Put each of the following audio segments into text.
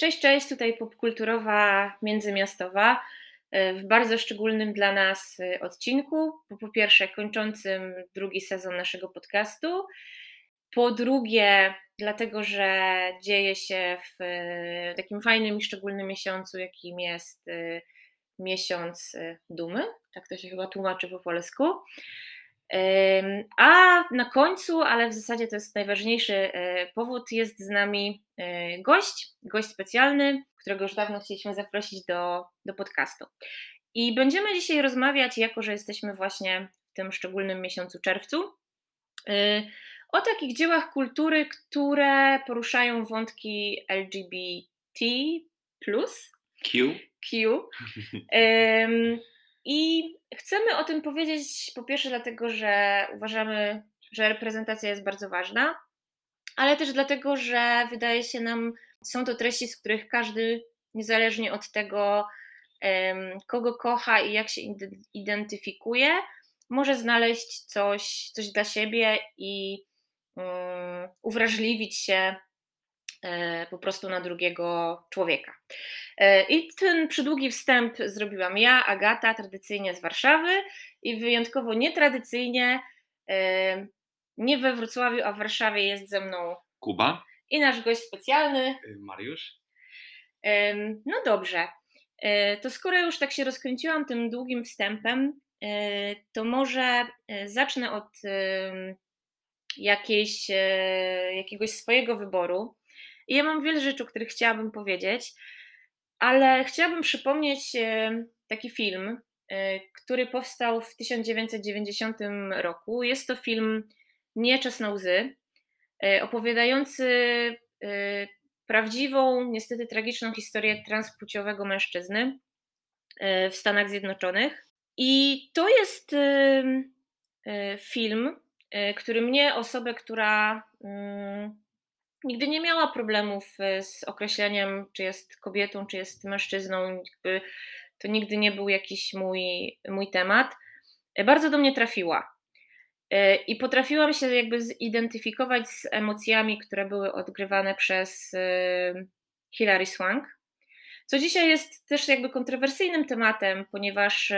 Cześć, cześć, tutaj popkulturowa międzymiastowa e, w bardzo szczególnym dla nas e, odcinku. Po, pierwsze, kończącym drugi sezon naszego podcastu. Po drugie, dlatego, że dzieje się w e, takim fajnym i szczególnym miesiącu, jakim jest miesiąc dumy. Tak to się chyba tłumaczy po polsku. A na końcu, ale w zasadzie to jest najważniejszy e, powód, jest z nami e, gość, gość specjalny, którego już dawno chcieliśmy zaprosić do, do podcastu. I będziemy dzisiaj rozmawiać, jako że jesteśmy właśnie w tym szczególnym miesiącu czerwcu, e, o takich dziełach kultury, które poruszają wątki LGBT. Q. Q. I chcemy o tym powiedzieć po pierwsze dlatego, że uważamy, że reprezentacja jest bardzo ważna, ale też dlatego, że wydaje się nam, są to treści, z których każdy, niezależnie od tego, kogo kocha i jak się identyfikuje, może znaleźć coś, coś dla siebie i um, uwrażliwić się po prostu na drugiego człowieka. E, I ten przydługi wstęp zrobiłam ja, Agata, tradycyjnie z Warszawy i wyjątkowo nietradycyjnie, e, nie we Wrocławiu, a w Warszawie jest ze mną Kuba i nasz gość specjalny Mariusz. No dobrze, to skoro już tak się rozkręciłam tym długim wstępem, to może zacznę od jakiejś, jakiegoś swojego wyboru. I ja mam wiele rzeczy, o których chciałabym powiedzieć, ale chciałabym przypomnieć e, taki film, e, który powstał w 1990 roku. Jest to film Nie czas na łzy, e, opowiadający prawdziwą, niestety tragiczną historię transpłciowego mężczyzny w Stanach Zjednoczonych. I to jest film, który mnie, osobę, która mm, nigdy nie miała problemów e, z określeniem, czy jest kobietą, czy jest mężczyzną. To nigdy nie był jakiś mój, mój temat. E, bardzo do mnie trafiła. E, I potrafiłam się jakby zidentyfikować z emocjami, które były odgrywane przez Hilary Swank. Co dzisiaj jest też jakby kontrowersyjnym tematem, ponieważ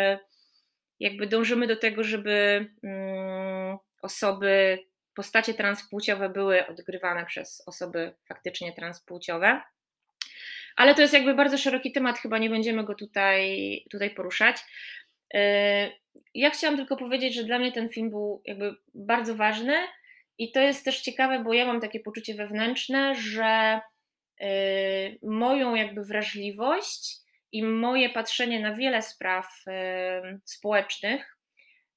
jakby dążymy do tego, żeby mm, osoby postacie transpłciowe były odgrywane przez osoby faktycznie transpłciowe. Ale to jest jakby bardzo szeroki temat, chyba nie będziemy go tutaj, tutaj poruszać. Yy, ja chciałam tylko powiedzieć, że dla mnie ten film był jakby bardzo ważny i to jest też ciekawe, bo ja mam takie poczucie wewnętrzne, że yy, moją jakby wrażliwość i moje patrzenie na wiele spraw yy, społecznych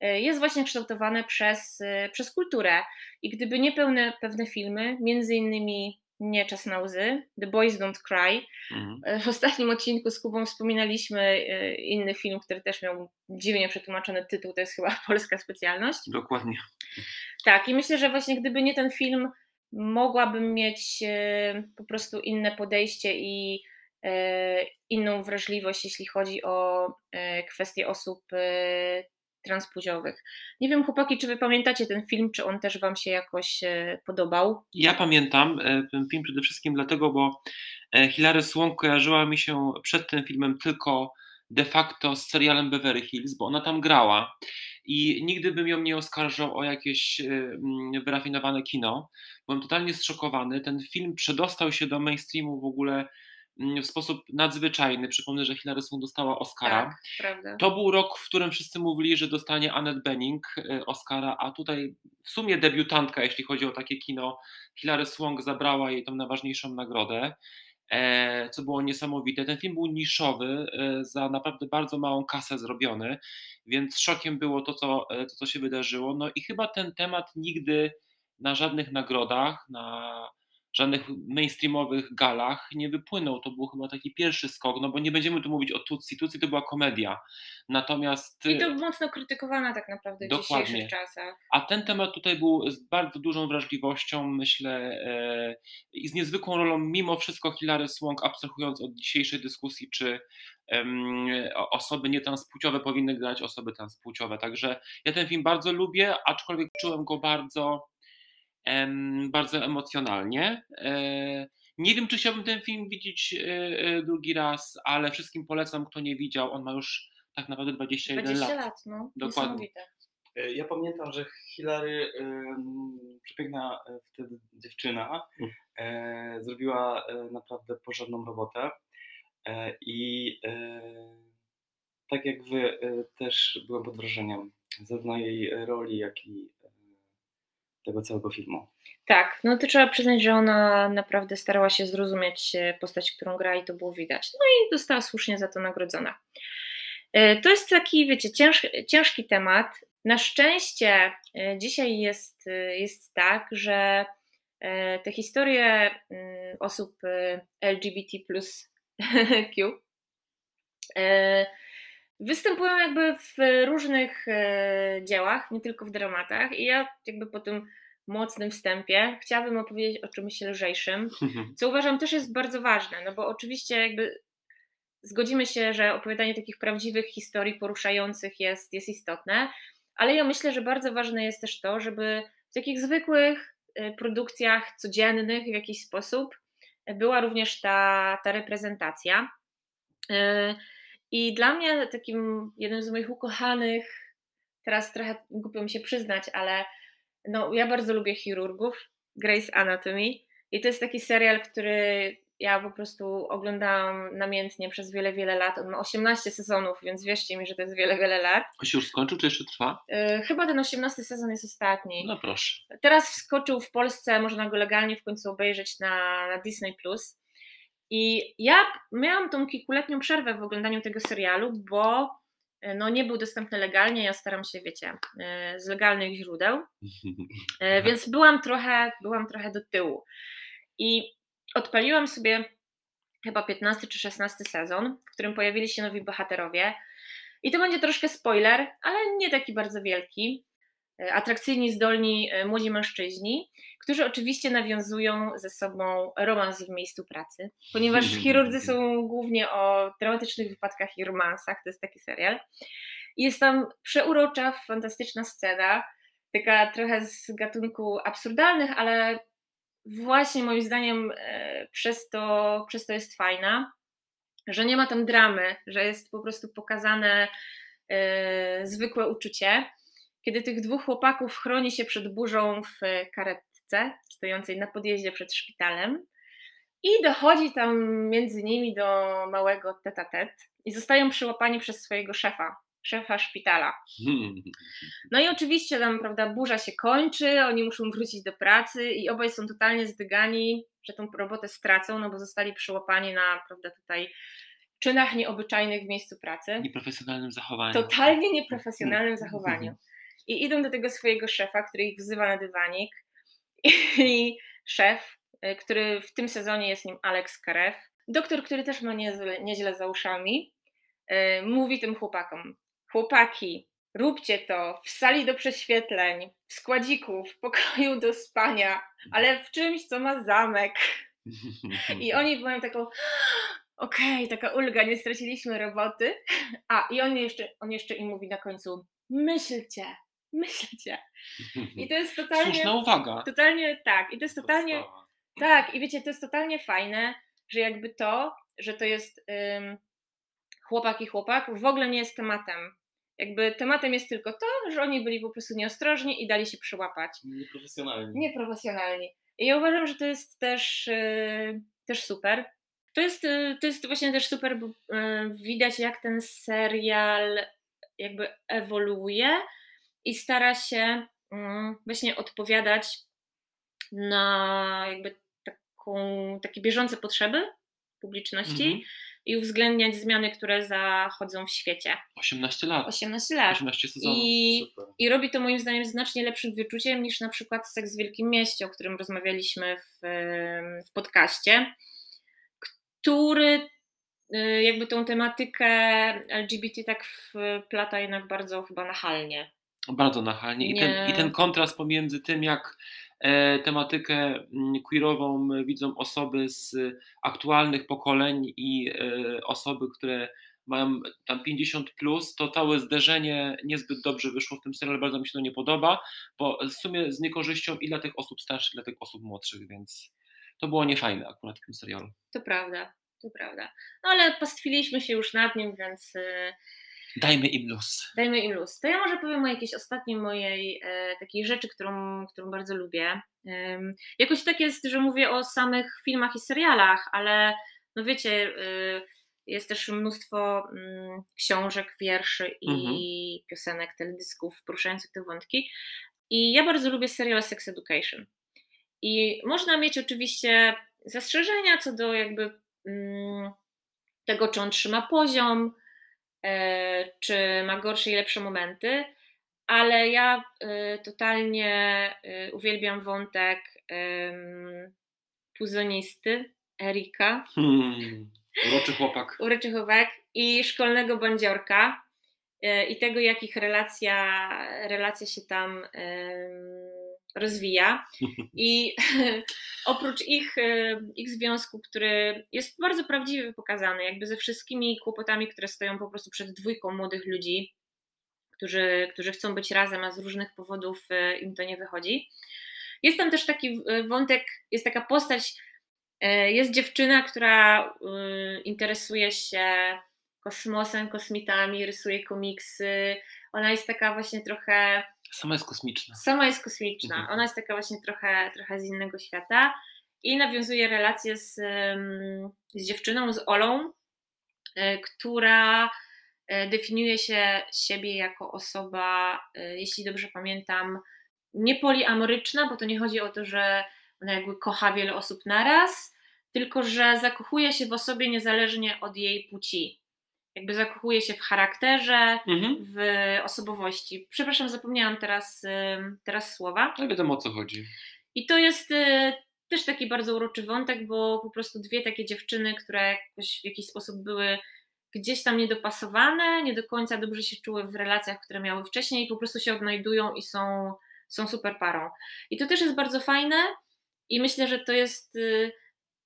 jest właśnie kształtowane przez, e, przez kulturę. I gdyby nie pełne, pewne filmy, między innymi Nie czas na łzy, The Boys Don't Cry. Mhm. E, w ostatnim odcinku z Kubą wspominaliśmy inny film, który też miał dziwnie przetłumaczony tytuł, to jest chyba polska specjalność. Dokładnie. Tak, i myślę, że właśnie gdyby nie ten film, mogłabym mieć po prostu inne podejście i inną wrażliwość, jeśli chodzi o kwestie osób transpłciowych. Nie wiem, chłopaki, czy wy pamiętacie ten film, czy on też wam się jakoś e, podobał? Ja pamiętam e, ten film przede wszystkim dlatego, bo e, Hilary Swank kojarzyła mi się przed tym filmem tylko de facto z serialem Beverly Hills, bo ona tam grała i nigdy bym ją nie oskarżał o jakieś mm, wyrafinowane kino. Byłem totalnie zszokowany. Ten film przedostał się do mainstreamu w ogóle w sposób nadzwyczajny. Przypomnę, że Hilary Swank dostała Oscara. Tak. To był rok, w którym wszyscy mówili, że dostanie Annette Bening e, Oscara, a tutaj w sumie debiutantka, jeśli chodzi o takie kino. Hilary Swank zabrała jej tą najważniejszą nagrodę, e, co było niesamowite. Ten film był niszowy, e, za naprawdę bardzo małą kasę zrobiony, więc szokiem było to, co, to, co się wydarzyło. No i chyba ten temat nigdy na żadnych nagrodach, na żadnych mainstreamowych galach nie wypłynął. To był chyba taki pierwszy skok, no bo nie będziemy tu mówić o Tutsi. Tutsi to była komedia. Natomiast. I to mocno krytykowana tak naprawdę w dokładnie. dzisiejszych czasach. A ten temat tutaj był z bardzo dużą wrażliwością, myślę, e, i z niezwykłą rolą, mimo wszystko, Hilary Swank, abstrahując od dzisiejszej dyskusji, czy osoby nietranspłciowe powinny grać osoby transpłciowe. Także ja ten film bardzo lubię, aczkolwiek czułem go bardzo bardzo emocjonalnie. E, Nie wiem, czy chciałbym ten film widzieć drugi raz, ale wszystkim polecam, kto nie widział. On ma już tak naprawdę 21 20 lat. lat no. Dokładnie. Ja pamiętam, że Hilary, przepiękna wtedy dziewczyna, mm. zrobiła naprawdę porządną robotę. I tak jak wy, też byłem pod wrażeniem zarówno jej roli, jak i tego całego filmu. Tak, no to trzeba przyznać, że ona naprawdę starała się zrozumieć e, postać, którą gra i to było widać. No i została słusznie za to nagrodzona. E, to jest taki, wiecie, cięż, ciężki temat. Na szczęście e, dzisiaj jest, jest tak, że te historie mm, osób LGBT plus Q występują jakby w różnych dziełach, nie tylko w dramatach. I ja jakby po tym mocnym wstępie chciałabym opowiedzieć o czymś lżejszym, co uważam też jest bardzo ważne, no bo oczywiście jakby zgodzimy się, że opowiadanie takich prawdziwych historii poruszających jest, jest istotne, ale ja myślę, że bardzo ważne jest też to, żeby w takich zwykłych y, produkcjach codziennych w jakiś sposób była również ta, ta reprezentacja. I dla mnie takim jednym z moich ukochanych, teraz trochę głupio mi się przyznać, ale no, ja bardzo lubię chirurgów, Grace Anatomy i to jest taki serial, który ja po prostu oglądałam namiętnie przez wiele, wiele lat. On ma 18 sezonów, więc wierzcie mi, że to jest wiele, wiele lat. On się już skończył, czy jeszcze trwa? Yy, chyba ten 18 sezon jest ostatni. No proszę. Teraz wskoczył w Polsce, można go legalnie w końcu obejrzeć na, na Disney+. I ja miałam tą kilkuletnią przerwę w oglądaniu tego serialu, bo E, no, nie był dostępny legalnie, ja staram się, wiecie, e, z legalnych źródeł, e, więc byłam trochę, byłam trochę do tyłu. I odpaliłam sobie chyba 15 czy 16 sezon, w którym pojawili się nowi bohaterowie. I to będzie troszkę spoiler, ale nie taki bardzo wielki. Atrakcyjni, zdolni młodzi mężczyźni, którzy oczywiście nawiązują ze sobą romans w miejscu pracy, ponieważ chirurdzy są głównie o dramatycznych wypadkach i romansach, to jest taki serial. Jest tam przeurocza, fantastyczna scena, taka trochę z gatunku absurdalnych, ale właśnie moim zdaniem e, przez to, przez to jest fajna, że nie ma tam dramy, że jest po prostu pokazane e, zwykłe uczucie. Kiedy tych dwóch chłopaków chroni się przed burzą w karet, stojącej na podjeździe przed szpitalem i dochodzi tam między nimi do małego tet-a-tet i zostają przyłapani przez swojego szefa, szefa szpitala. No i oczywiście tam, prawda, burza się kończy, oni muszą wrócić do pracy i obaj są totalnie zdygani, że tą robotę stracą, no bo zostali przyłapani na, prawda, tutaj czynach nieobyczajnych w miejscu pracy. Nieprofesjonalnym zachowaniu. Totalnie nieprofesjonalnym zachowaniu. I idą do tego swojego szefa, który ich wzywa na dywanik i szef, y, który w tym sezonie jest nim Alex Karev, doktor, który też ma nieźle, nieźle za uszami, y, mówi tym chłopakom: Chłopaki, róbcie to w sali do prześwietleń, w składziku, w pokoju do spania, ale w czymś, co ma zamek. I oni mają taką, okej, okay, taka ulga, nie straciliśmy roboty. A, i on jeszcze, on jeszcze im mówi na końcu, myślcie, myślcie. I to jest totalnie. Słuszna uwaga. Totalnie tak. I to jest totalnie. Tak, i wiecie, to jest totalnie fajne, że jakby to, że to jest um, chłopak i chłopak, w ogóle nie jest tematem. Jakby tematem jest tylko to, że oni byli po prostu nieostrożni i dali się przyłapać. Nieprofesjonalni. Nieprofesjonalni. I ja uważam, że to jest też, yy, też super. To jest, yy, to jest właśnie też super, bo yy, widać jak ten serial jakby ewoluuje i stara się mm, właśnie odpowiadać na jakby taką, takie bieżące potrzeby publiczności -hmm. i uwzględniać zmiany, które zachodzą w świecie. 18 lat. 18 lat. 18 sezonów. I, I robi to moim zdaniem znacznie lepszym wyczuciem niż na przykład Seks w Wielkim Mieście, o którym rozmawialiśmy w, w podcaście, który y, jakby tą tematykę LGBT tak wplata jednak bardzo chyba nachalnie. Bardzo nachalnie. I ten, I ten kontrast pomiędzy tym, jak e, tematykę mm, queerową widzą osoby z aktualnych pokoleń i e, osoby, które mają tam 50 plus, to całe zderzenie niezbyt dobrze wyszło w tym serialu, bardzo mi się to nie podoba, bo w sumie z niekorzyścią i dla tych osób starszych, i dla tych osób młodszych, więc to było niefajne akurat w tym serialu. To prawda, to prawda. No ale pastwiliśmy się już nad nim, więc y, Dajmy im luz. dajmy im luz. To ja może powiem o jakiejś ostatniej mojej e, takiej rzeczy, którą, którą bardzo lubię. Ym, jakoś tak jest, że mówię o samych filmach i serialach, ale no wiecie, y, jest też mnóstwo mm, książek, wierszy i Mhm. piosenek, teledysków poruszających te wątki. I ja bardzo lubię serial Sex Education. I można mieć oczywiście zastrzeżenia co do jakby mm, tego, czy on trzyma poziom, e, czy ma gorsze i lepsze momenty, ale ja e, totalnie e, uwielbiam wątek puzonisty Erika, Hmm. Uroczy chłopak. uroczy chłopak i szkolnego bandziorka e, i tego, jak ich relacja, relacja się tam rozwija. I oprócz ich, e, ich związku, który jest bardzo prawdziwy pokazany, jakby ze wszystkimi kłopotami, które stoją po prostu przed dwójką młodych ludzi, którzy, którzy chcą być razem, a z różnych powodów e, im to nie wychodzi. Jest tam też taki e, wątek, jest taka postać, jest dziewczyna, która y, interesuje się kosmosem, kosmitami, rysuje komiksy. Ona jest taka właśnie trochę Sama jest kosmiczna. Sama jest kosmiczna. Mhm. Ona jest taka właśnie trochę, trochę z innego świata i nawiązuje relacje z, z dziewczyną, z Olą, e, która e, definiuje się siebie jako osoba, e, jeśli dobrze pamiętam, nie poliamoryczna, bo to nie chodzi o to, że ona jakby kocha wiele osób naraz, tylko że zakochuje się w osobie niezależnie od jej płci. Jakby zakochuje się w charakterze, Mhm. w osobowości. Przepraszam, zapomniałam teraz, teraz słowa. No wiadomo o co chodzi. I to jest y, też taki bardzo uroczy wątek, bo po prostu dwie takie dziewczyny, które jakoś w jakiś sposób były gdzieś tam niedopasowane, nie do końca dobrze się czuły w relacjach, które miały wcześniej, po prostu się odnajdują i są, są super parą. I to też jest bardzo fajne i myślę, że to jest. y,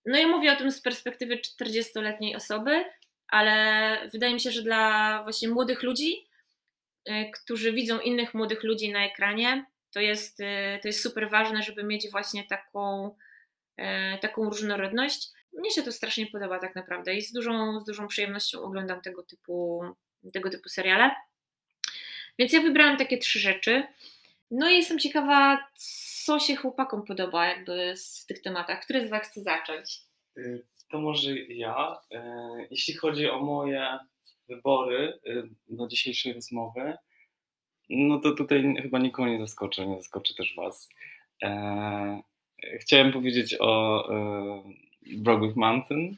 No ja mówię o tym z perspektywy 40-letniej osoby, ale wydaje mi się, że dla właśnie młodych ludzi, y, którzy widzą innych młodych ludzi na ekranie, to jest, y, to jest super ważne, żeby mieć właśnie taką, e, taką różnorodność. Mnie się to strasznie podoba tak naprawdę i z dużą, z dużą przyjemnością oglądam tego typu, tego typu seriale. Więc ja wybrałam takie trzy rzeczy. No i jestem ciekawa, co się chłopakom podoba jakby z tych tematach. Który z Was chce zacząć? To może ja. E, Jeśli chodzi o moje wybory y, do dzisiejszej rozmowy, no to tutaj chyba nikogo nie zaskoczę, nie zaskoczy też Was. E, Chciałem powiedzieć o e, Brokeback Mountain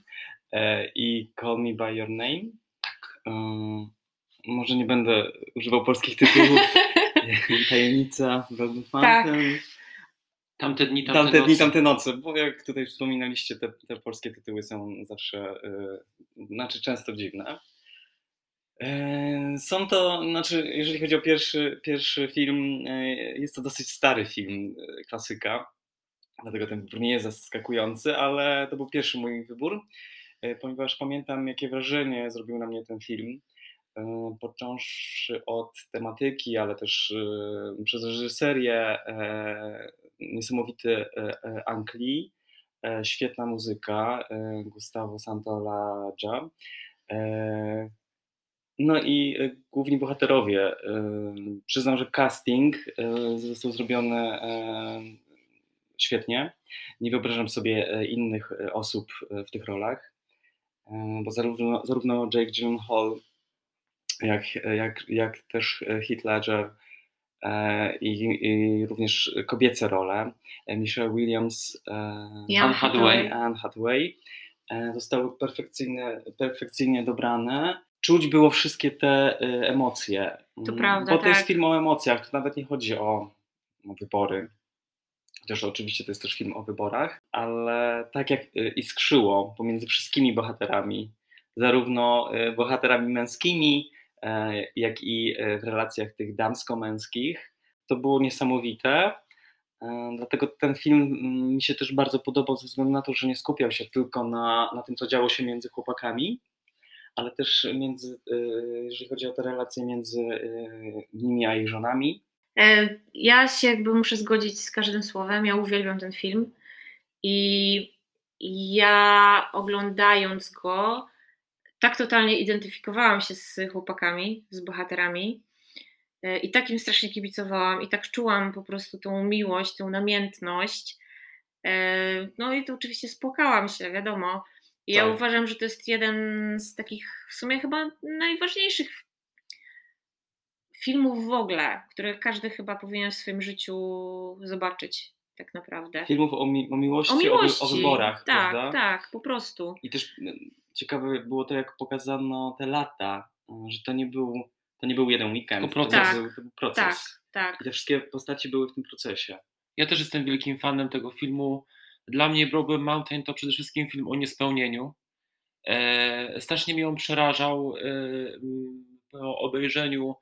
e, i Call Me By Your Name. Tak. E, Może nie będę używał polskich tytułów. Tajemnica Brokeback Tak. Tamte dni, tamte, Tamte dni, tamte noce, bo jak tutaj wspominaliście, te, te polskie tytuły są zawsze, y, znaczy często dziwne. E, Są to, znaczy, jeżeli chodzi o pierwszy, pierwszy film, e, jest to dosyć stary film, e, klasyka, dlatego ten wybór nie jest zaskakujący, ale to był pierwszy mój wybór, e, ponieważ pamiętam, jakie wrażenie zrobił na mnie ten film, e, począwszy od tematyki, ale też przez reżyserię, niesamowity e, e, Ankli, e, świetna muzyka Gustavo Santaolalla, no i główni bohaterowie. Przyznam, że casting został zrobiony świetnie. Nie wyobrażam sobie innych osób w tych rolach, bo zarówno, zarówno Jake Gyllenhaal, jak, jak, jak też Heath Ledger i, i również kobiece role, e, Michelle Williams, e. Anne Hathaway. Anne Hathaway e, zostały perfekcyjnie, perfekcyjnie dobrane. Czuć było wszystkie te e, emocje. To Mm, prawda, Bo to tak. jest film o emocjach, to nawet nie chodzi o, o wybory. Chociaż oczywiście to jest też film o wyborach, ale tak jak e, iskrzyło pomiędzy wszystkimi bohaterami, zarówno e, bohaterami męskimi, e, jak i e, w relacjach tych damsko-męskich, to było niesamowite. E, Dlatego ten film mm, mi się też bardzo podobał ze względu na to, że nie skupiał się tylko na, na tym, co działo się między chłopakami, ale też między, e, jeżeli chodzi o te relacje między e, nimi a ich żonami. E, Ja się jakby muszę zgodzić z każdym słowem. Ja uwielbiam ten film i ja oglądając go, tak totalnie identyfikowałam się z chłopakami, z bohaterami. E, I takim strasznie kibicowałam, i tak czułam po prostu tą miłość, tą namiętność. E, no i to oczywiście spłakałam się, wiadomo. I ja Tak. uważam, że to jest jeden z takich w sumie chyba najważniejszych filmów w ogóle, które każdy chyba powinien w swoim życiu zobaczyć, tak naprawdę. Filmów o, mi- o miłości, O miłości. O, wy- o wyborach, tak, prawda? tak, po prostu. I też ciekawe było to, jak pokazano te lata, y, że to nie był, to nie był jeden weekend, to, proces. był, to był proces. Tak, tak. I te wszystkie postaci były w tym procesie. Ja też jestem wielkim fanem tego filmu. Dla mnie Brokeback Mountain to przede wszystkim film o niespełnieniu. E, strasznie mnie on przerażał. E, po obejrzeniu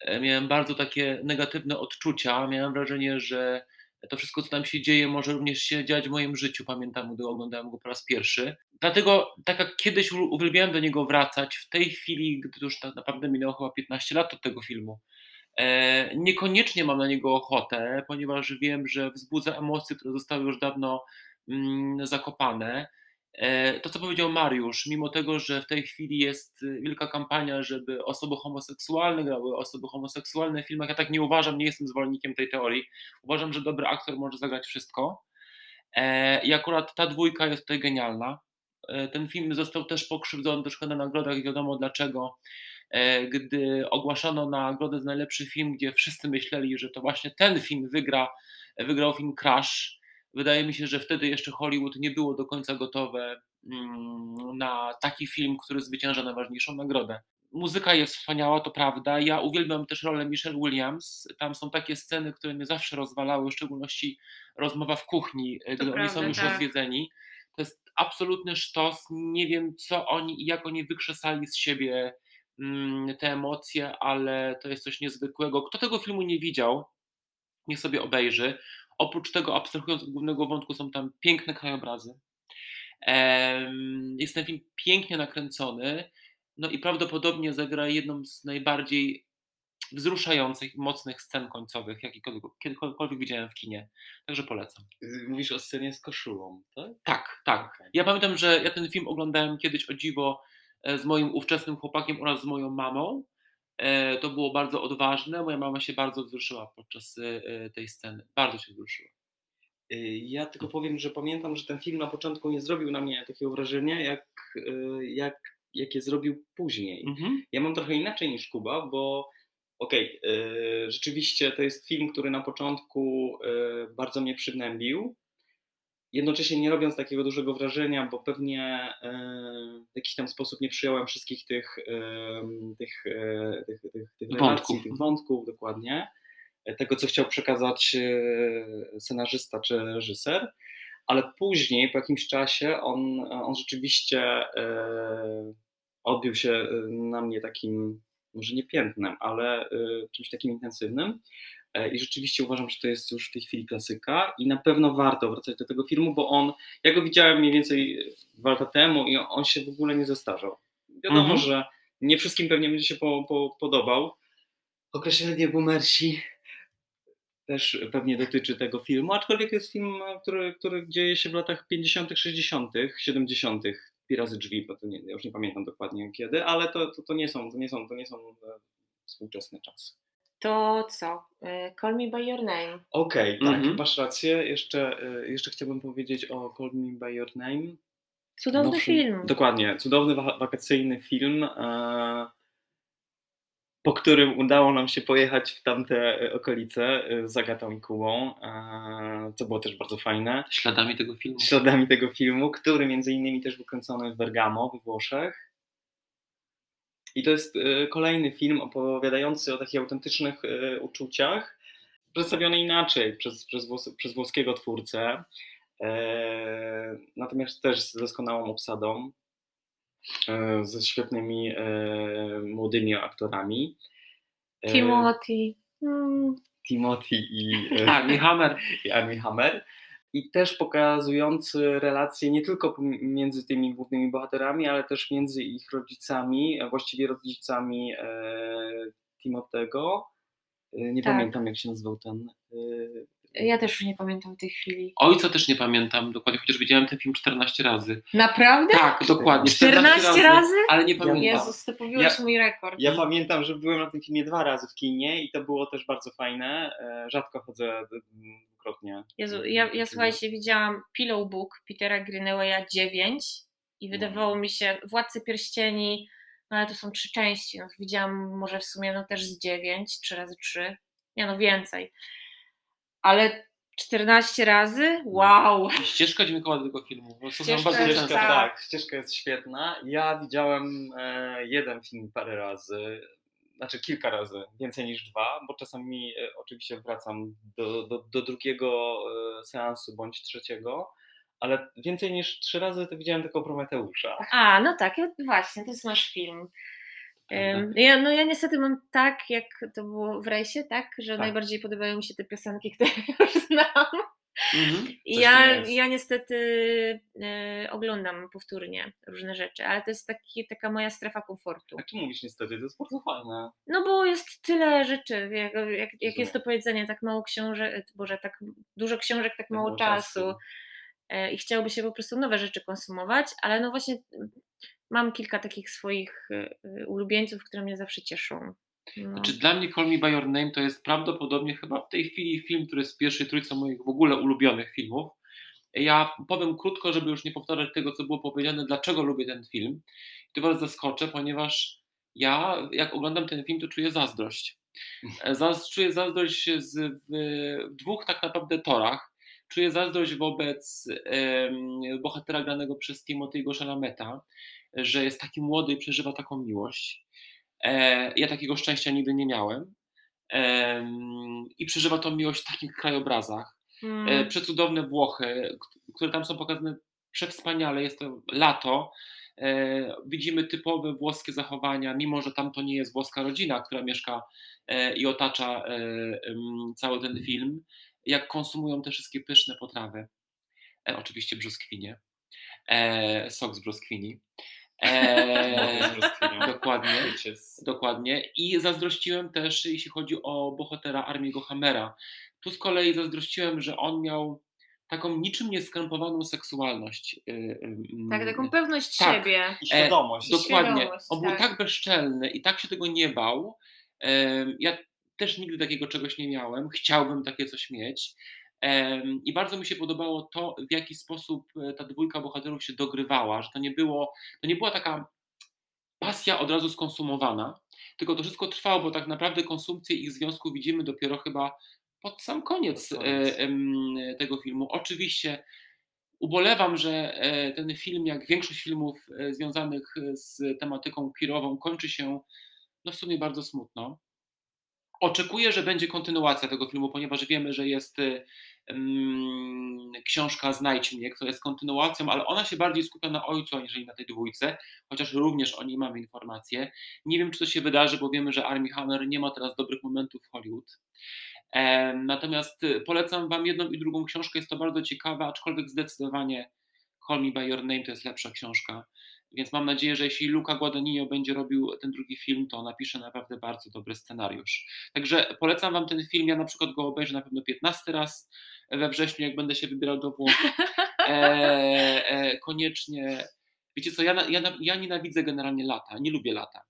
e, miałem bardzo takie negatywne odczucia. Miałem wrażenie, że to wszystko, co tam się dzieje, może również się dziać w moim życiu. Pamiętam, gdy oglądałem go po raz pierwszy. Dlatego, tak jak kiedyś uwielbiałem do niego wracać, w tej chwili, gdy już tak naprawdę minęło chyba 15 lat od tego filmu, E, Niekoniecznie mam na niego ochotę, ponieważ wiem, że wzbudza emocje, które zostały już dawno mm, zakopane. E, To, co powiedział Mariusz, mimo tego, że w tej chwili jest y, wielka kampania, żeby osoby homoseksualne grały osoby homoseksualne w filmach, ja tak nie uważam, nie jestem zwolennikiem tej teorii. Uważam, że dobry aktor może zagrać wszystko. E, I akurat ta dwójka jest tutaj genialna. E, Ten film został też pokrzywdzony troszkę na nagrodach wiadomo dlaczego gdy ogłaszano nagrodę za najlepszy film, gdzie wszyscy myśleli, że to właśnie ten film wygra, wygrał film Crash. Wydaje mi się, że wtedy jeszcze Hollywood nie było do końca gotowe mm, na taki film, który zwycięża najważniejszą nagrodę. Muzyka jest wspaniała, to prawda. Ja uwielbiam też rolę Michelle Williams. Tam są takie sceny, które mnie zawsze rozwalały, w szczególności rozmowa w kuchni, e, gdy oni są prawda, już tak. rozwiedzeni. To jest absolutny sztos. Nie wiem, co oni i jak oni wykrzesali z siebie mm, te emocje, ale to jest coś niezwykłego. Kto tego filmu nie widział, niech sobie obejrzy. Oprócz tego, abstrahując od głównego wątku, są tam piękne krajobrazy. Jest ten film pięknie nakręcony, no i prawdopodobnie zagra jedną z najbardziej wzruszających, mocnych scen końcowych, jakiekolwiek kiedykolwiek widziałem w kinie. Także polecam. Mówisz o scenie z koszulą, tak? Tak, tak. Ja pamiętam, że ja ten film oglądałem kiedyś o dziwo e, z moim ówczesnym chłopakiem oraz z moją mamą. E, To było bardzo odważne. Moja mama się bardzo wzruszyła podczas e, e, tej sceny. Bardzo się wzruszyła. Ja tylko powiem, że pamiętam, że ten film na początku nie zrobił na mnie takiego wrażenia, jak, jak, jakie zrobił później. Mhm. Ja mam trochę inaczej niż Kuba, bo okej, y, rzeczywiście to jest film, który na początku bardzo mnie przygnębił. Jednocześnie nie robiąc takiego dużego wrażenia, bo pewnie y, w jakiś tam sposób nie przyjąłem wszystkich tych, tych, y, tych, tych, tych relacji, Wątków. tych wątków dokładnie, tego co chciał przekazać scenarzysta czy reżyser. Ale później, po jakimś czasie, on, on rzeczywiście odbił się na mnie takim, może nie piętnem, ale czymś takim intensywnym. E, I rzeczywiście uważam, że to jest już w tej chwili klasyka i na pewno warto wracać do tego filmu, bo on, ja go widziałem mniej więcej dwa lata temu i on się w ogóle nie zestarzał. Wiadomo, Mhm. że nie wszystkim pewnie będzie się po, po, podobał. Określenie boomersi też pewnie dotyczy tego filmu, aczkolwiek jest film, który, który dzieje się w latach 50., 60., 70. Pi razy drzwi, bo to nie, ja już nie pamiętam dokładnie kiedy, ale to, to, to nie są, to nie są, to nie są e, współczesne czasy. To co? Y, Call Me By Your Name. Okej, tak, Mhm. masz rację. Jeszcze, e, jeszcze chciałbym powiedzieć o Call Me By Your Name. Cudowny No, film. Dokładnie, cudowny wa- wakacyjny film, e, po którym udało nam się pojechać w tamte e, okolice e, z Agatą i Kubą, co było też bardzo fajne. Śladami tego filmu. Śladami tego filmu, który między innymi też był kręcony w Bergamo, we Włoszech. I to jest e, kolejny film opowiadający o takich autentycznych e, uczuciach, przedstawiony inaczej przez, przez, włos, przez włoskiego twórcę, e, natomiast też z doskonałą obsadą, e, ze świetnymi e, młodymi aktorami. Timothy. Mm, Timothy i, e, Tak, i Hammer. i Armie Hammer. I też pokazujący relacje nie tylko między tymi głównymi bohaterami, ale też między ich rodzicami, a właściwie rodzicami e, Timotego. E, nie Tak. pamiętam jak się nazywał ten. E, Ja też już nie pamiętam tej chwili. Ojca też nie pamiętam dokładnie, chociaż widziałem ten film 14 razy. Naprawdę? Tak, dokładnie. 14 razy? Ale nie pamiętam. Jezus, ty pobiłeś mój rekord. Ja pamiętam, że byłem na tym filmie dwa razy w kinie i to było też bardzo fajne. E, Rzadko chodzę e, dwukrotnie. Jezu, ja, ja słuchajcie, widziałam Pillow Book Petera Greenawaya 9 i wydawało mi się Władcy Pierścieni, no ale to są trzy części, no widziałam może w sumie no też z 9, 3 razy 3, nie no więcej. Ale 14 razy? Wow! I ścieżka dźwiękowa do tego filmu. Bo to są Ścieżka bardzo. Ścieżka, tak. tak, ścieżka jest świetna. Ja widziałem e, jeden film parę razy, znaczy kilka razy, więcej niż dwa, bo czasami e, oczywiście wracam do, do, do drugiego e, seansu bądź trzeciego, ale więcej niż trzy razy to widziałem tylko Prometeusza. A, no tak, właśnie, to jest nasz film. Ja, no ja niestety mam tak, jak to było w rejsie, tak, że Tak. najbardziej podobają mi się te piosenki, które już znam. Mhm. Ja, ja niestety e, oglądam powtórnie różne rzeczy, ale to jest taki, taka moja strefa komfortu. A czy mówisz niestety, to jest bardzo fajne. No bo jest tyle rzeczy, jak, jak, jak jest to powiedzenie, tak mało książek, boże, tak dużo książek, tak mało mało czasu. czasu. E, I chciałoby się po prostu nowe rzeczy konsumować, ale no właśnie mm, mam kilka takich swoich e, e, ulubieńców, które mnie zawsze cieszą. No. Znaczy, dla mnie Call Me By Your Name to jest prawdopodobnie chyba w tej chwili film, który jest w pierwszej trójce moich w ogóle ulubionych filmów. Ja powiem krótko, żeby już nie powtarzać tego, co było powiedziane, dlaczego lubię ten film. I to Was zaskoczę, ponieważ ja, jak oglądam ten film, to czuję zazdrość. Zaz, czuję zazdrość z, w, w dwóch tak naprawdę torach. Czuję zazdrość wobec bohatera granego przez Timothy'ego Chalameta, że jest taki młody i przeżywa taką miłość. E, ja takiego szczęścia nigdy nie miałem. Em, I przeżywa tą miłość w takich krajobrazach. E, Mm, Przecudowne Włochy, które tam są pokazane przewspaniale. Jest to lato. E, Widzimy typowe włoskie zachowania, mimo że tam to nie jest włoska rodzina, która mieszka i otacza cały ten film. Jak konsumują te wszystkie pyszne potrawy. Oczywiście brzoskwinie. Sok z brzoskwini. E, Z brzoskwinią. dokładnie. Dokładnie. I zazdrościłem też, jeśli chodzi o bohatera Armiego Hammera. Tu z kolei zazdrościłem, że on miał taką niczym nieskrępowaną seksualność. Yy, yy, tak, taką pewność tak. siebie. I świadomość. do- Dokładnie. świadomość, On był tak. tak bezczelny i tak się tego nie bał. Ja też nigdy takiego czegoś nie miałem. Chciałbym takie coś mieć. I bardzo mi się podobało to, w jaki sposób e, ta dwójka bohaterów się dogrywała, że to nie było, to nie była taka pasja od razu skonsumowana, tylko to wszystko trwało, bo tak naprawdę konsumpcję ich związku widzimy dopiero chyba pod sam koniec, Pod koniec. e, em, tego filmu. Oczywiście ubolewam, że e, ten film, jak większość filmów związanych z tematyką queerową, kończy się no w sumie bardzo smutno. Oczekuję, że będzie kontynuacja tego filmu, ponieważ wiemy, że jest y, mm, książka Znajdź mnie, która jest kontynuacją, ale ona się bardziej skupia na ojcu, aniżeli na tej dwójce, chociaż również o niej mamy informacje. Nie wiem, czy to się wydarzy, bo wiemy, że Armie Hammer nie ma teraz dobrych momentów w Hollywood. Natomiast y, polecam Wam jedną i drugą książkę, jest to bardzo ciekawe, aczkolwiek zdecydowanie Call Me By Your Name to jest lepsza książka. Więc mam nadzieję, że jeśli Luca Guadagnino będzie robił ten drugi film, to napisze naprawdę bardzo dobry scenariusz. Także polecam Wam ten film. Ja na przykład go obejrzę na pewno 15 raz we wrześniu, jak będę się wybierał do Włoch. E, e, koniecznie. Wiecie co, ja, ja, ja nienawidzę generalnie lata, nie lubię lata.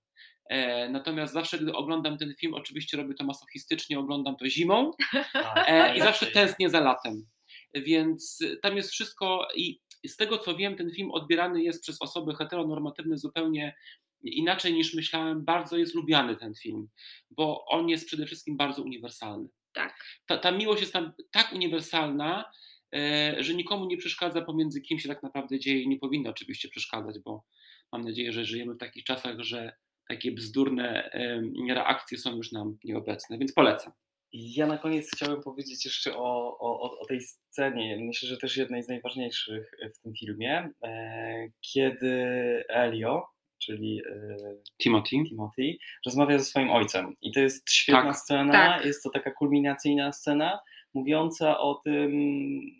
E, natomiast zawsze, gdy oglądam ten film, oczywiście robię to masochistycznie, oglądam to zimą, Tak, E, I najlepiej. zawsze tęsknię za latem. Więc tam jest wszystko i z tego co wiem, ten film odbierany jest przez osoby heteronormatywne zupełnie inaczej niż myślałem. Bardzo jest lubiany ten film, bo on jest przede wszystkim bardzo uniwersalny. Tak. Ta, ta miłość jest tam tak uniwersalna, e, że nikomu nie przeszkadza pomiędzy kim się tak naprawdę dzieje i nie powinno oczywiście przeszkadzać, bo mam nadzieję, że żyjemy w takich czasach, że takie bzdurne reakcje są już nam nieobecne, więc polecam. Ja na koniec chciałem powiedzieć jeszcze o, o, o- tej scenie, myślę, że też jednej z najważniejszych w tym filmie, e, kiedy Elio, czyli e, Timothy. Timothy, rozmawia ze swoim ojcem. I to jest świetna Tak. scena, Tak. jest to taka kulminacyjna scena, mówiąca o tym,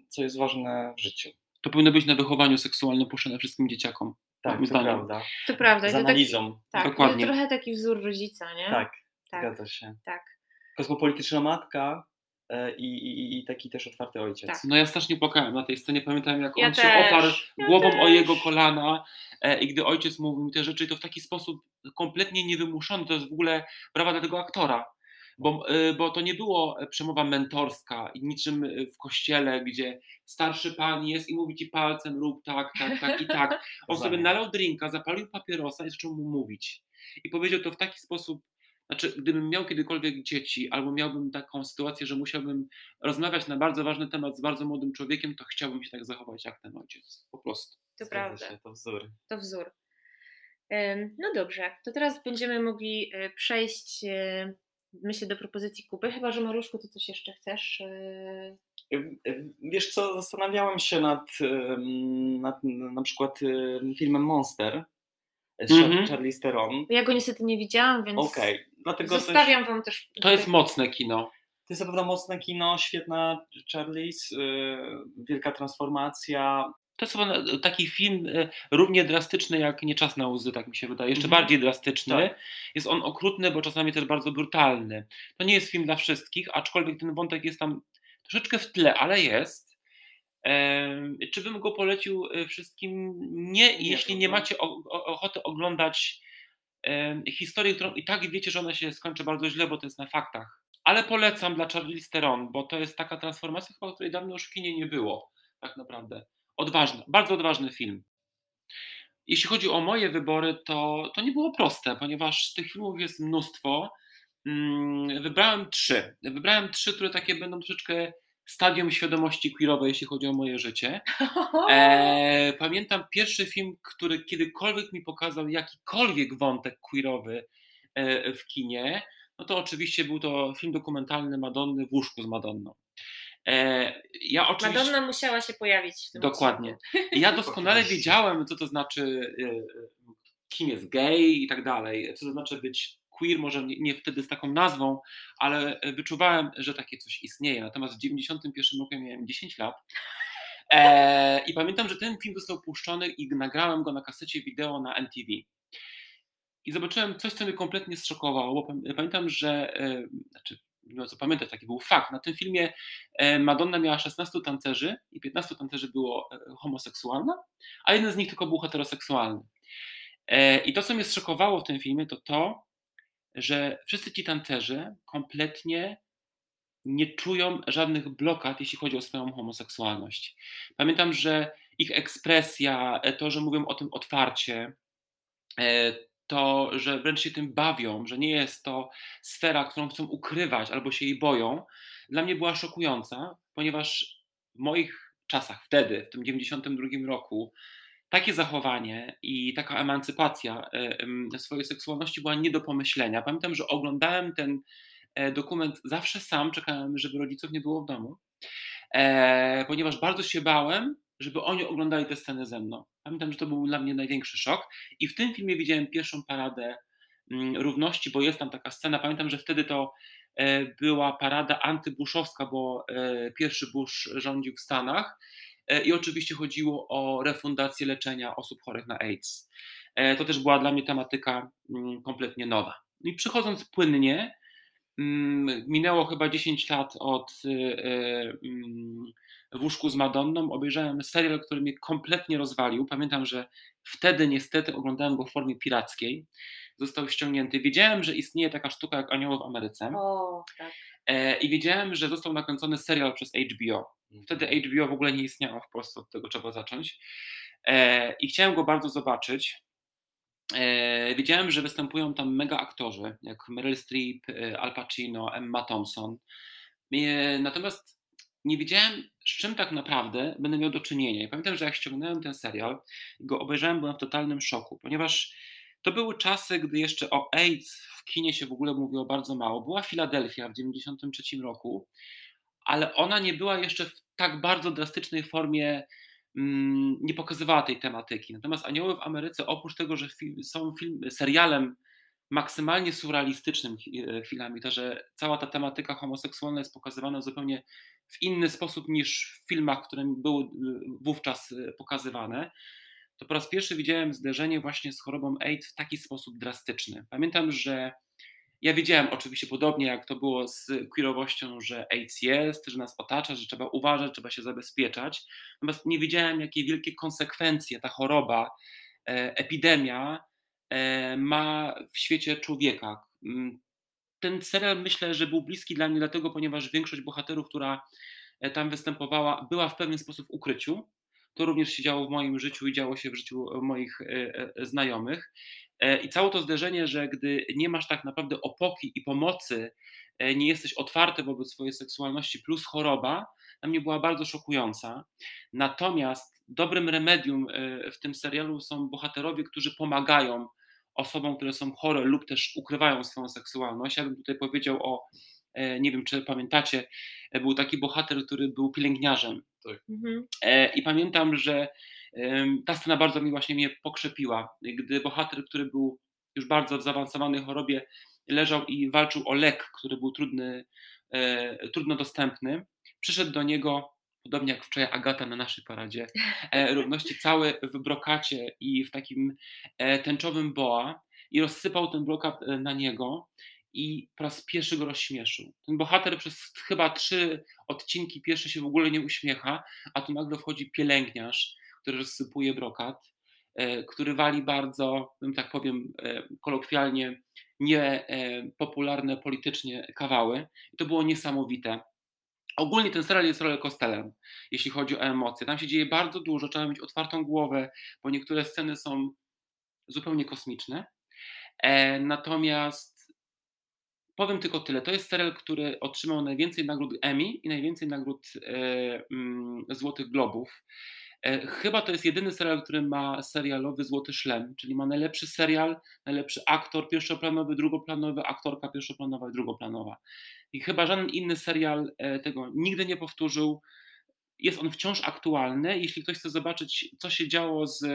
co jest ważne w życiu. To powinno być na wychowaniu seksualnym puszczone wszystkim dzieciakom. Tak, to zdaniem. prawda. To prawda. Z to taki, analizą. tak, Dokładnie. to trochę taki wzór rodzica, nie? Tak, tak. zgadza się. tak. Kosmopolityczna matka e, i, i, i taki też otwarty ojciec. Tak. No ja strasznie płakałem na tej scenie, pamiętam jak Ja on się też, oparł ja głową o jego kolana e, i gdy ojciec mówił mi te rzeczy, to w taki sposób kompletnie niewymuszony, to jest w ogóle brawa dla tego aktora, bo, e, bo to nie było przemowa mentorska i niczym w kościele, gdzie starszy pan jest i mówi ci palcem rób tak, tak, tak i tak. On sobie nalał drinka, zapalił papierosa i zaczął mu mówić. I powiedział to w taki sposób, znaczy, gdybym miał kiedykolwiek dzieci, albo miałbym taką sytuację, że musiałbym rozmawiać na bardzo ważny temat z bardzo młodym człowiekiem, to chciałbym się tak zachować jak ten ojciec. Po prostu. To Zgadza prawda. Się, to wzór. To wzór. No dobrze, to teraz będziemy mogli y, przejść, y, myślę, do propozycji Kuby, chyba że Maruszku, ty coś jeszcze chcesz? y, Wiesz co, zastanawiałem się nad, nad na przykład em, filmem Monster z Char- Mhm. Charlize Theron. Ja go niestety nie widziałam, więc Okej, dlatego też, zostawiam wam też... To jest mocne kino. to jest na pewno mocne kino, świetna Charlize, y, wielka transformacja. To jest chyba taki film e, równie drastyczny jak Nie czas na łzy, tak mi się wydaje. Jeszcze Mhm. bardziej drastyczny. Tak. Jest on okrutny, bo czasami też bardzo brutalny. To nie jest film dla wszystkich, aczkolwiek ten wątek jest tam troszeczkę w tle, ale jest. Em, Czy bym go polecił e, wszystkim? Nie, Nie, jeśli nie macie o, o, ochoty oglądać historię, którą i tak wiecie, że ona się skończy bardzo źle, bo to jest na faktach. Ale polecam dla Charlize Theron, bo to jest taka transformacja, chyba, której dawno już w kinie nie było, tak naprawdę. Odważny, bardzo odważny film. Jeśli chodzi o moje wybory, to, to nie było proste, ponieważ tych filmów jest mnóstwo. Mm, Wybrałem trzy. Wybrałem trzy, które takie będą troszeczkę stadium świadomości queerowej, jeśli chodzi o moje życie. E, pamiętam pierwszy film, który kiedykolwiek mi pokazał jakikolwiek wątek queerowy e, w kinie, no to oczywiście był to film dokumentalny Madonny w łóżku z Madonną. E, ja oczywiście... Madonna musiała się pojawić w tym Dokładnie. ja doskonale wiedziałem, co to znaczy, e, e, kim jest gej i tak dalej, co to znaczy być queer, może nie, nie wtedy z taką nazwą, ale e, wyczuwałem, że takie coś istnieje. Natomiast w 91 roku ja miałem 10 lat. E, I pamiętam, że ten film został puszczony i nagrałem go na kasecie wideo na MTV. I zobaczyłem coś, co mnie kompletnie zszokowało, pamiętam, że, e, znaczy, ma co pamiętać, taki był fakt. Na tym filmie e, Madonna miała 16 tancerzy i 15 tancerzy było e, homoseksualne, a jeden z nich tylko był heteroseksualny. I to, co mnie zszokowało w tym filmie, to to, że wszyscy ci tancerzy kompletnie nie czują żadnych blokad, jeśli chodzi o swoją homoseksualność. Pamiętam, że ich ekspresja, e, to, że mówią o tym otwarcie, e, to, że wręcz się tym bawią, że nie jest to sfera, którą chcą ukrywać albo się jej boją, dla mnie była szokująca, ponieważ w moich czasach, wtedy, w tym 92 roku, takie zachowanie i taka emancypacja e, swojej seksualności była nie do pomyślenia. Pamiętam, że oglądałem ten e, dokument zawsze sam, czekałem, żeby rodziców nie było w domu, e, ponieważ bardzo się bałem, żeby oni oglądali te sceny ze mną. Pamiętam, że to był dla mnie największy szok i w tym filmie widziałem pierwszą paradę mm, równości, bo jest tam taka scena, pamiętam, że wtedy to była parada antybuszowska, bo pierwszy Bush rządził w Stanach i oczywiście chodziło o refundację leczenia osób chorych na AIDS. E, To też była dla mnie tematyka mm, kompletnie nowa. I przychodząc płynnie, mm, minęło chyba 10 lat od y, y, mm, w łóżku z Madonną, obejrzałem serial, który mnie kompletnie rozwalił. Pamiętam, że wtedy niestety oglądałem go w formie pirackiej. Został ściągnięty. Wiedziałem, że istnieje taka sztuka jak Anioły w Ameryce O, tak. e, i wiedziałem, że został nakręcony serial przez HBO. Wtedy HBO w ogóle nie istniało w Polsce, od tego trzeba zacząć. E, I chciałem go bardzo zobaczyć. E, wiedziałem, że występują tam mega aktorzy, jak Meryl Streep, Al Pacino, Emma Thompson. E, natomiast nie wiedziałem, z czym tak naprawdę będę miał do czynienia. I pamiętam, że jak ściągnąłem ten serial, go obejrzałem, byłem w totalnym szoku, ponieważ to były czasy, gdy jeszcze o AIDS w kinie się w ogóle mówiło bardzo mało. Była Filadelfia w 1993 roku, ale ona nie była jeszcze w tak bardzo drastycznej formie, mm, nie pokazywała tej tematyki. Natomiast Anioły w Ameryce, oprócz tego, że są film, serialem maksymalnie surrealistycznym e, chwilami, to, że cała ta tematyka homoseksualna jest pokazywana zupełnie w inny sposób niż w filmach, które były e, wówczas e, pokazywane, to po raz pierwszy widziałem zderzenie właśnie z chorobą AIDS w taki sposób drastyczny. Pamiętam, że ja wiedziałem oczywiście podobnie jak to było z queerowością, że AIDS jest, że nas otacza, że trzeba uważać, trzeba się zabezpieczać. Natomiast nie wiedziałem, jakie wielkie konsekwencje ta choroba, epidemia ma w świecie człowieka. Mm, ten serial myślę, że był bliski dla mnie dlatego, ponieważ większość bohaterów, która e, tam występowała, była w pewien sposób w ukryciu. To również się działo w moim życiu i działo się w życiu moich znajomych. E, I całe to zderzenie, że gdy nie masz tak naprawdę opoki i pomocy, e, nie jesteś otwarty wobec swojej seksualności, plus choroba, dla mnie była bardzo szokująca. Natomiast dobrym remedium e, w tym serialu są bohaterowie, którzy pomagają osobom, które są chore lub też ukrywają swoją seksualność. Ja bym tutaj powiedział o, nie wiem czy pamiętacie, był taki bohater, który był pielęgniarzem. Tak. Mhm. I pamiętam, że ta scena bardzo mi właśnie mnie pokrzepiła, gdy bohater, który był już bardzo w zaawansowanej chorobie, leżał i walczył o lek, który był trudny, e, trudno dostępny, przyszedł do niego, podobnie jak wczoraj Agata na naszej paradzie, e, równości cały w brokacie i w takim e, tęczowym boa i rozsypał ten brokat na niego i po raz pierwszy go rozśmieszył. Ten bohater przez chyba trzy odcinki pierwsze się w ogóle nie uśmiecha, a tu nagle wchodzi pielęgniarz, który rozsypuje brokat, e, który wali bardzo, tak powiem e, kolokwialnie, niepopularne politycznie kawały. I to było niesamowite. Ogólnie ten serial jest rollercoasterem, jeśli chodzi o emocje. Tam się dzieje bardzo dużo, trzeba mieć otwartą głowę, bo niektóre sceny są zupełnie kosmiczne. E, natomiast powiem tylko tyle. To jest serial, który otrzymał najwięcej nagród Emmy i najwięcej nagród mm, Złotych Globów. E, chyba to jest jedyny serial, który ma serialowy Złoty Szlem, czyli ma najlepszy serial, najlepszy aktor pierwszoplanowy, drugoplanowy, aktorka pierwszoplanowa i drugoplanowa. I chyba żaden inny serial e, tego nigdy nie powtórzył. Jest on wciąż aktualny. Jeśli ktoś chce zobaczyć, co się działo z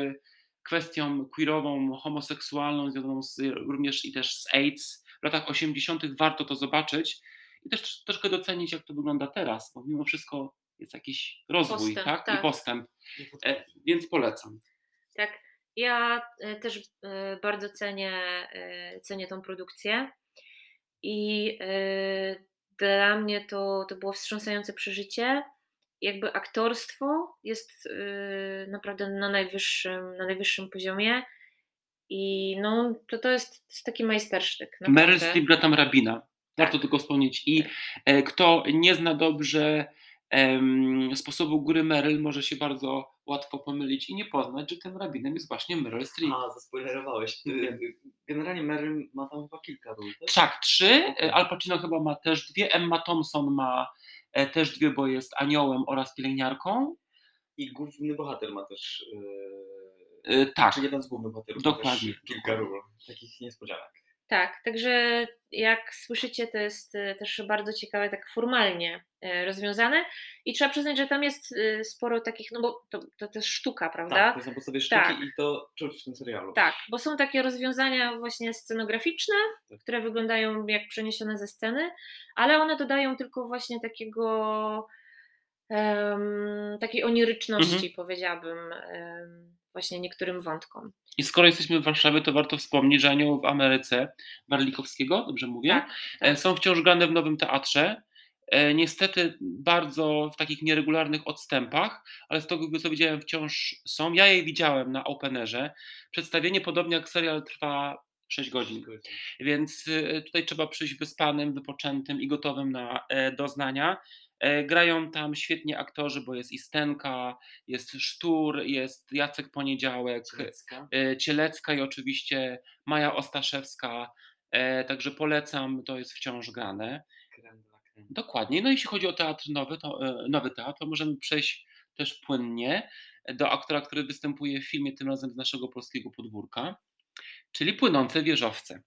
kwestią queerową, homoseksualną, związaną z, również i też z AIDS w latach 80., warto to zobaczyć i też troszkę docenić, jak to wygląda teraz, bo mimo wszystko jest jakiś rozwój postęp, tak? tak? i postęp. E, więc polecam. Tak, ja e, też e, bardzo cenię, cenię tą produkcję i dla mnie to, to było wstrząsające przeżycie. Jakby aktorstwo jest naprawdę na najwyższym, na najwyższym poziomie. I no, to, to jest taki majstersztyk. Meryl Streep gra tam rabina. Warto tak. tylko wspomnieć. I kto nie zna dobrze sposobu góry Meryl może się bardzo łatwo pomylić i nie poznać, że tym rabinem jest właśnie Meryl Streep. A, zaspoilerowałeś. Generalnie Meryl ma tam chyba kilka ról, tak? Tak, trzy. Okay. Al Pacino chyba ma też dwie. Emma Thompson ma e, też dwie, bo jest aniołem oraz pielęgniarką. I główny bohater ma też... Yy, tak. Czy jeden z głównych bohaterów Dokładnie. ma też kilka ról. Takich niespodzianek. Tak, także jak słyszycie, to jest e, też bardzo ciekawe, tak formalnie e, rozwiązane i trzeba przyznać, że tam jest e, sporo takich, no bo to, to też sztuka, prawda? Tak, to są podstawie sztuki tak. i to czuć w tym serialu. Tak, bo są takie rozwiązania właśnie scenograficzne, tak. które wyglądają jak przeniesione ze sceny, ale one dodają tylko właśnie takiego um, takiej oniryczności, mhm. powiedziałabym, um, właśnie niektórym wątkom. I skoro jesteśmy w Warszawie, to warto wspomnieć, że Anioł w Ameryce Warlikowskiego, dobrze mówię, tak, e, tak. są wciąż grane w Nowym Teatrze. E, niestety bardzo w takich nieregularnych odstępach, ale z tego co widziałem wciąż są. Ja je widziałem na Openerze. Przedstawienie podobnie jak serial trwa 6 godzin. Więc e, tutaj trzeba przyjść wyspanym, wypoczętym i gotowym na doznania. E, grają tam świetnie aktorzy, bo jest Istenka, jest Sztur, jest Jacek Poniedziałek, Cielecka, e, Cielecka i oczywiście Maja Ostaszewska. E, także polecam, to jest wciąż grane. Dokładnie. No jeśli chodzi o teatr nowy, to nowy teatr, to możemy przejść też płynnie do aktora, który występuje w filmie tym razem z naszego polskiego podwórka, czyli Płynące wieżowce.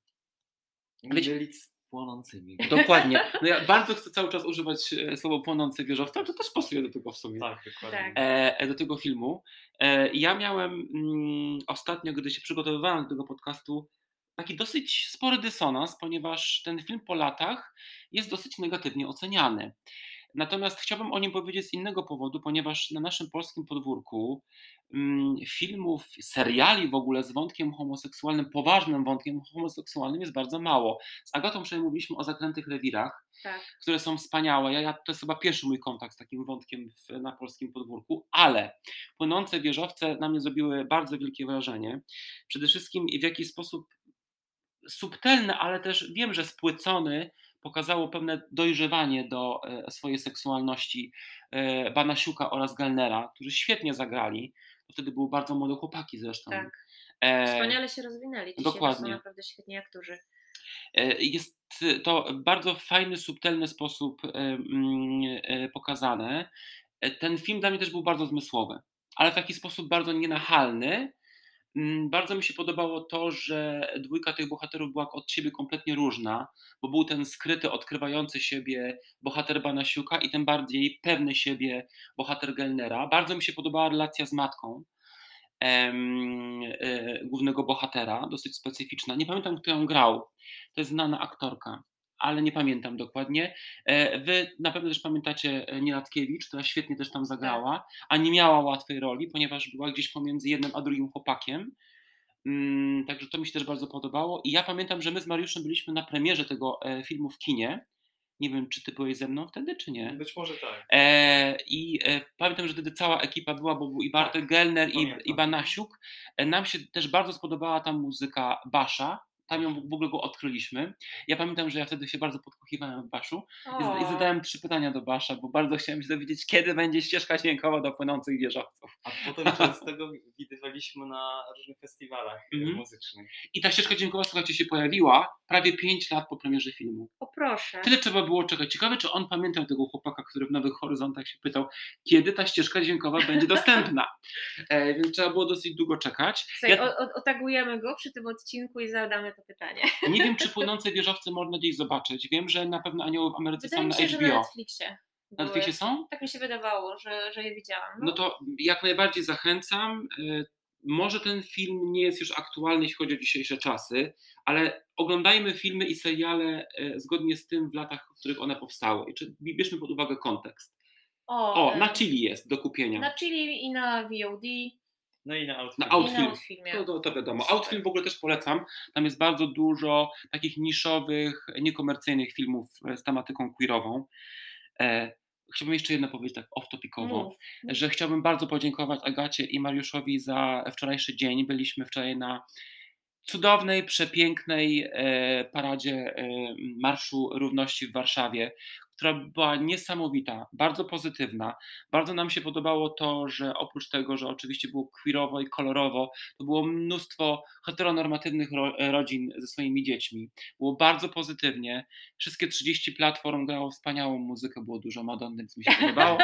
Wiecie, płonącymi. Dokładnie. No ja bardzo chcę cały czas używać e, słowa płonący wieżowca, to też pasuje do tego w sumie. Tak, dokładnie. Tak. E, e, do tego filmu. E, ja miałem mm, ostatnio, gdy się przygotowywałem do tego podcastu, taki dosyć spory dysonans, ponieważ ten film po latach jest dosyć negatywnie oceniany. Natomiast chciałbym o nim powiedzieć z innego powodu, ponieważ na naszym polskim podwórku mm, filmów, seriali w ogóle z wątkiem homoseksualnym, poważnym wątkiem homoseksualnym jest bardzo mało. Z Agatą przynajmniej mówiliśmy o Zaklętych Rewirach, Tak. które są wspaniałe. Ja, ja, to jest chyba pierwszy mój kontakt z takim wątkiem w, na polskim podwórku, ale płynące wieżowce na mnie zrobiły bardzo wielkie wrażenie. Przede wszystkim w jaki sposób subtelny, ale też wiem, że spłycony, pokazało pewne dojrzewanie do e, swojej seksualności e, Banasiuka oraz Gelnera, którzy świetnie zagrali. Wtedy były bardzo młode chłopaki zresztą. Tak. E, Wspaniale się rozwinęli. Dzisiaj dokładnie. są naprawdę świetni aktorzy. Jest to bardzo fajny, subtelny sposób pokazane. Ten film dla mnie też był bardzo zmysłowy, ale w taki sposób bardzo nienachalny. Mm, Bardzo mi się podobało to, że dwójka tych bohaterów była od siebie kompletnie różna, bo był ten skryty, odkrywający siebie bohater Banasiuka i ten bardziej pewny siebie bohater Gelnera. Bardzo mi się podobała relacja z matką em, e, głównego bohatera, dosyć specyficzna. Nie pamiętam, kto ją grał. To jest znana aktorka, ale nie pamiętam dokładnie. E, Wy na pewno też pamiętacie e, Nielatkiewicz, która świetnie też tam zagrała, a nie miała łatwej roli, ponieważ była gdzieś pomiędzy jednym a drugim chłopakiem. Mm, Także to mi się też bardzo podobało. I ja pamiętam, że my z Mariuszem byliśmy na premierze tego e, filmu w kinie. Nie wiem, czy ty byłeś ze mną wtedy, czy nie? Być może tak. E, I e, pamiętam, że wtedy cała ekipa była, bo był i Bartek Gelner, i, i Banasiuk. E, nam się też bardzo spodobała ta muzyka Basza. Tam ją w ogóle go odkryliśmy. Ja pamiętam, że ja wtedy się bardzo podkochiwałem w Baszu i, z- i O, zadałem trzy pytania do Basza, bo bardzo chciałem się dowiedzieć, kiedy będzie ścieżka dźwiękowa do płynących wieżowców. A potem często go widywaliśmy na różnych festiwalach Mhm. muzycznych. I ta ścieżka dźwiękowa, słuchajcie, się pojawiła prawie 5 lat po premierze filmu. o proszę. Tyle trzeba było czekać. Ciekawe, czy on pamiętał tego chłopaka, który w Nowych Horyzontach się pytał, kiedy ta ścieżka dźwiękowa będzie dostępna. E, więc trzeba było dosyć długo czekać. Słuchaj, Ja- o- o- otagujemy go przy tym odcinku i zadamy to pytanie. Nie wiem, czy płynące wieżowce można gdzieś zobaczyć. Wiem, że na pewno Anioły w Ameryce Wydaje są mi na się, że na HBO. Netflixie. Na. Netflixie są? Tak mi się wydawało, że, że je widziałam. No to jak najbardziej zachęcam. E, Może ten film nie jest już aktualny, jeśli chodzi o dzisiejsze czasy, ale oglądajmy filmy i seriale e, zgodnie z tym w latach, w których one powstały. I czy bierzmy pod uwagę kontekst. o, O, e, na Chili jest do kupienia. na Chili i na VOD No i na outfit. Na i Outfilm. na Outfilmie. To, to, to wiadomo. Super. Outfilm w ogóle też polecam. Tam jest bardzo dużo takich niszowych, niekomercyjnych filmów e, z tematyką queerową. E, chciałbym jeszcze jedno powiedzieć tak off-topicowo, Mów. że chciałbym bardzo podziękować Agacie i Mariuszowi za wczorajszy dzień. Byliśmy wczoraj na cudownej, przepięknej e, paradzie e, Marszu Równości w Warszawie, która była niesamowita, bardzo pozytywna. Bardzo nam się podobało to, że oprócz tego, że oczywiście było queerowo i kolorowo, to było mnóstwo heteronormatywnych ro, rodzin ze swoimi dziećmi. Było bardzo pozytywnie. Wszystkie 30 platform grało wspaniałą muzykę, było dużo Madonny, więc mi się podobało.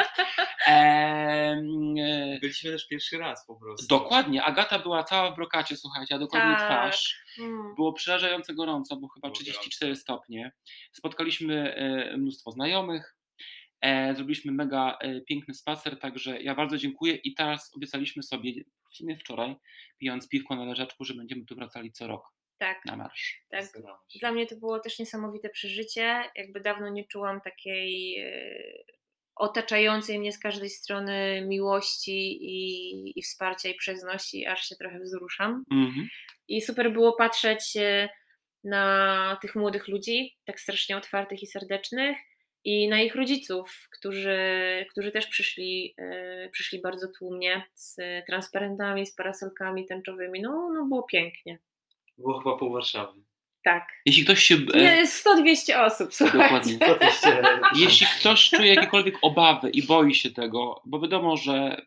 Em, e, Byliśmy też pierwszy raz po prostu. Dokładnie, Agata była cała w brokacie, słuchajcie, a dokładnie Tak. twarz. Mm. Było przerażająco gorąco, bo chyba Było 34 stopnie. Spotkaliśmy e, mnóstwo znajomych, e, zrobiliśmy mega e, piękny spacer, także ja bardzo dziękuję i teraz obiecaliśmy sobie, w sumie wczoraj, pijąc piwko na leżaczku, że będziemy tu wracali co rok Tak, na marsz. tak. Dla mnie to było też niesamowite przeżycie. Jakby dawno nie czułam takiej e, otaczającej mnie z każdej strony miłości i, i wsparcia i przyjazności, aż się trochę wzruszam. Mhm. I super było patrzeć e, na tych młodych ludzi, tak strasznie otwartych i serdecznych, i na ich rodziców, którzy, którzy też przyszli, e, przyszli bardzo tłumnie z transparentami, z parasolkami tęczowymi. No, no było pięknie. Było chyba pół Warszawy. Tak. Jeśli ktoś się... e, Nie, 100-200 osób, słuchajcie. Dokładnie. Co tyście... Jeśli ktoś czuje jakiekolwiek obawy i boi się tego, bo wiadomo, że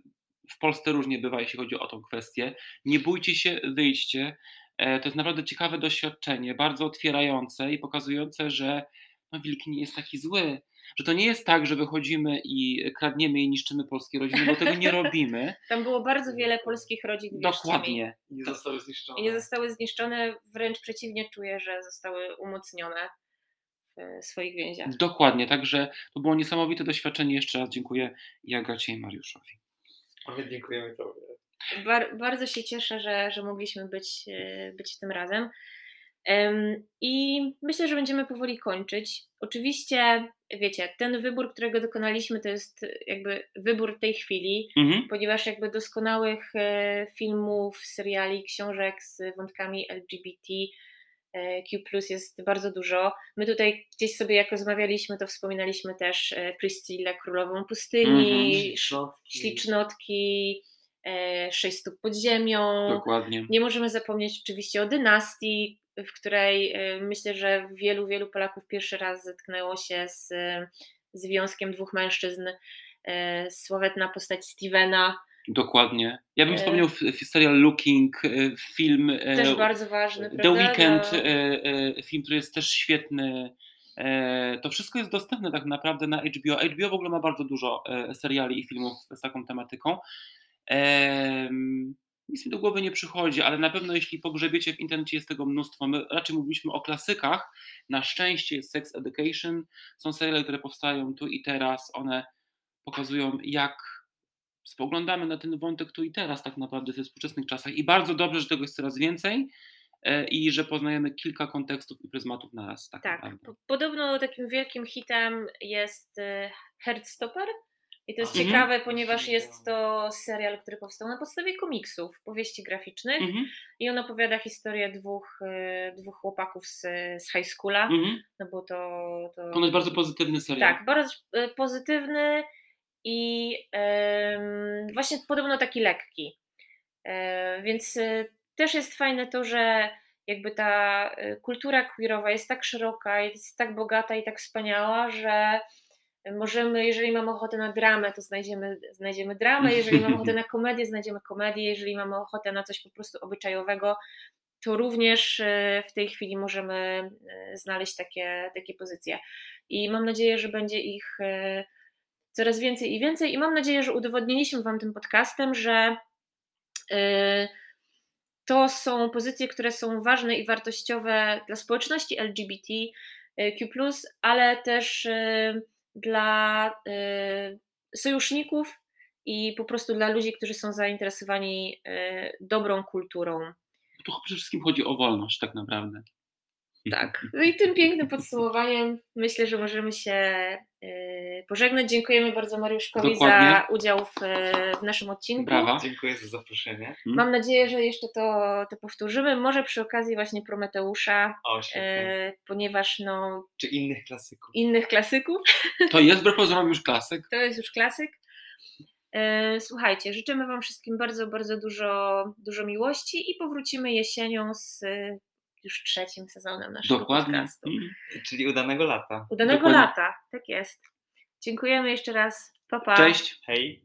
w Polsce różnie bywa, jeśli chodzi o tą kwestię, nie bójcie się, wyjdźcie. E, To jest naprawdę ciekawe doświadczenie, bardzo otwierające i pokazujące, że no, wilk nie jest taki zły. Że to nie jest tak, że wychodzimy i kradniemy i niszczymy polskie rodziny, bo tego nie robimy. Tam było bardzo wiele polskich rodzin. Dokładnie. Nie zostały zniszczone. I nie zostały zniszczone, wręcz przeciwnie, czuję, że zostały umocnione w swoich więziach. Dokładnie. Także to było niesamowite doświadczenie. Jeszcze raz dziękuję i Agacie i Mariuszowi. A my dziękujemy Tobie. Bar- bardzo się cieszę, że, że mogliśmy być, e, być tym razem. Em, I myślę, że będziemy powoli kończyć. Oczywiście wiecie, ten wybór, którego dokonaliśmy, to jest jakby wybór tej chwili, Mhm. ponieważ jakby doskonałych e, filmów, seriali, książek z wątkami LGBT, e, Q jest bardzo dużo. My tutaj gdzieś sobie, jak rozmawialiśmy, to wspominaliśmy też e, Priscilla, Królową Pustyni, Mhm. Ślicznotki, e, Sześć stóp pod ziemią. Dokładnie. Nie możemy zapomnieć oczywiście o dynastii, w której e, myślę, że wielu, wielu Polaków pierwszy raz zetknęło się z e, związkiem dwóch mężczyzn. E, Sławetna postać Stevena, Dokładnie. Ja bym E, wspomniał serial Looking, e, film. e, też bardzo ważny, The prawda? Weekend, e, e, film, który jest też świetny. E, To wszystko jest dostępne tak naprawdę na HBO. HBO w ogóle ma bardzo dużo e, seriali i filmów z taką tematyką. Nic mi do głowy nie przychodzi, ale na pewno jeśli pogrzebiecie w internecie jest tego mnóstwo. My raczej mówiliśmy o klasykach. Na szczęście jest Sex Education. Są seriale, które powstają tu i teraz. One pokazują, jak spoglądamy na ten wątek tu i teraz tak naprawdę we współczesnych czasach. I bardzo dobrze, że tego jest coraz więcej e, i że poznajemy kilka kontekstów i pryzmatów naraz. Tak, Tak, po- podobno takim wielkim hitem jest e, Heartstopper. I to jest Mhm. ciekawe, ponieważ jest to serial, który powstał na podstawie komiksów, powieści graficznych Mhm, i on opowiada historię dwóch, e, dwóch chłopaków z, z high schoola, mhm. no bo to... to... Ponoć bardzo pozytywny serial. Tak, bardzo e, pozytywny i właśnie podobno taki lekki. E, więc też jest fajne to, że jakby ta kultura queerowa jest tak szeroka, jest tak bogata i tak wspaniała, że możemy, jeżeli mamy ochotę na dramę, to znajdziemy, znajdziemy dramę, jeżeli mamy ochotę na komedię, znajdziemy komedię, jeżeli mamy ochotę na coś po prostu obyczajowego, to również e, w tej chwili możemy e, znaleźć takie, takie pozycje. I mam nadzieję, że będzie ich e, coraz więcej i więcej. I mam nadzieję, że udowodniliśmy Wam tym podcastem, że to są pozycje, które są ważne i wartościowe dla społeczności LGBTQ, ale też dla e, sojuszników i po prostu dla ludzi, którzy są zainteresowani e, dobrą kulturą. Tu przede wszystkim chodzi o wolność tak naprawdę. Tak. No i tym pięknym podsumowaniem myślę, że możemy się y, pożegnać. Dziękujemy bardzo Mariuszkowi Dokładnie. za udział w, w naszym odcinku. Brawa. Dziękuję za zaproszenie. Mam nadzieję, że jeszcze to, to powtórzymy. Może przy okazji właśnie Prometeusza, O, y, ponieważ no, Czy innych klasyków. innych klasyków To jest wbrew pozorom już klasyk. to jest już klasyk. Y, Słuchajcie, życzymy Wam wszystkim bardzo, bardzo dużo, dużo miłości i powrócimy jesienią z już trzecim sezonem naszego Dokładnie. podcastu. Czyli udanego lata. Udanego Dokładnie. lata, tak jest. Dziękujemy jeszcze raz. Pa, pa. Cześć. Hej.